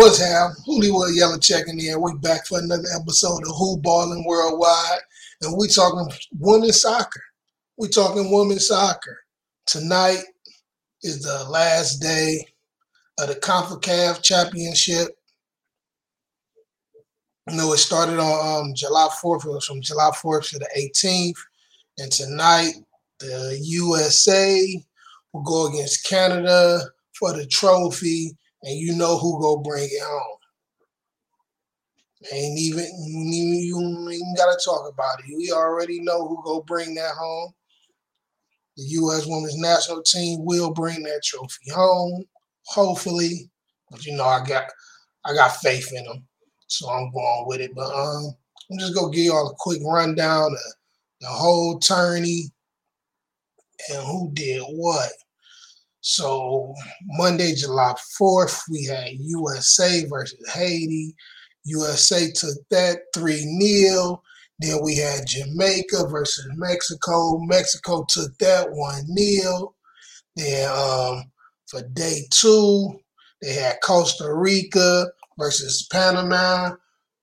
What's happening? Hooliewood Yella checking in. Here. We back for another episode of HooBallin Worldwide, and we talking women's soccer. We talking women's soccer. Tonight is the last day of the CONCACAF Championship. You know, it started on um, July 4th. It was from July 4th to the 18th. And tonight, the USA will go against Canada for the trophy and you know who go bring it home. Ain't even you ain't gotta talk about it. We already know who go bring that home. The U.S. Women's National Team will bring that trophy home, hopefully. But you know, I got I got faith in them, so I'm going with it. But um, I'm just gonna give y'all a quick rundown of the whole tourney and who did what. So Monday, July 4th, we had USA versus Haiti. USA took that 3 0. Then we had Jamaica versus Mexico. Mexico took that 1 0. Then um, for day two, they had Costa Rica versus Panama.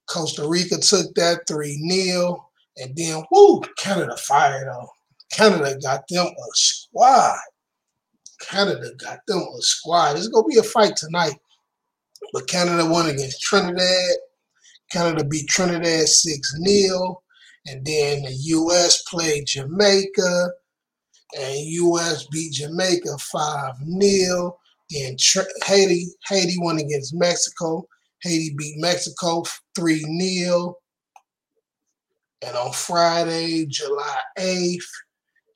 Costa Rica took that 3 0. And then, whoo, Canada fired though. Canada got them a squad. Canada got them a squad. It's gonna be a fight tonight. But Canada won against Trinidad. Canada beat Trinidad 6 0. And then the US played Jamaica. And US beat Jamaica 5 0. Then Haiti, Haiti won against Mexico. Haiti beat Mexico 3 0. And on Friday, July 8th,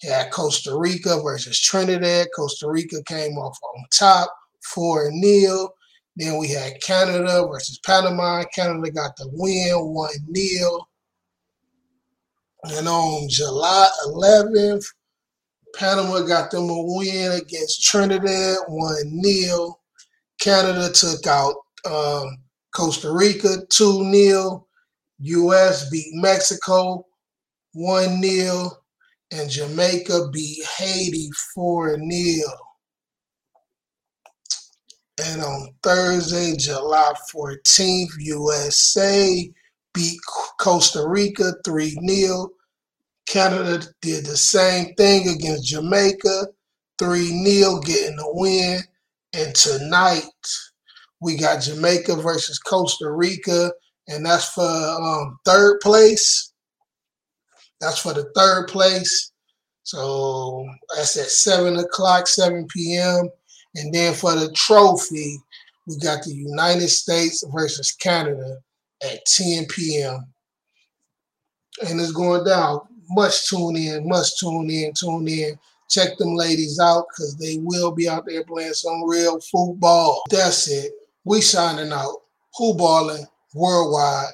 had Costa Rica versus Trinidad. Costa Rica came off on top, 4 0. Then we had Canada versus Panama. Canada got the win, 1 0. And on July 11th, Panama got them a win against Trinidad, 1 0. Canada took out um, Costa Rica, 2 0. U.S. beat Mexico, 1 0 and Jamaica beat Haiti 4 0. And on Thursday, July 14th, USA beat Costa Rica 3 0. Canada did the same thing against Jamaica 3 0, getting the win. And tonight, we got Jamaica versus Costa Rica, and that's for um, third place. That's for the third place. So that's at 7 o'clock, 7 p.m. And then for the trophy, we got the United States versus Canada at 10 p.m. And it's going down. Must tune in, must tune in, tune in. Check them ladies out because they will be out there playing some real football. That's it. We signing out. Who balling worldwide.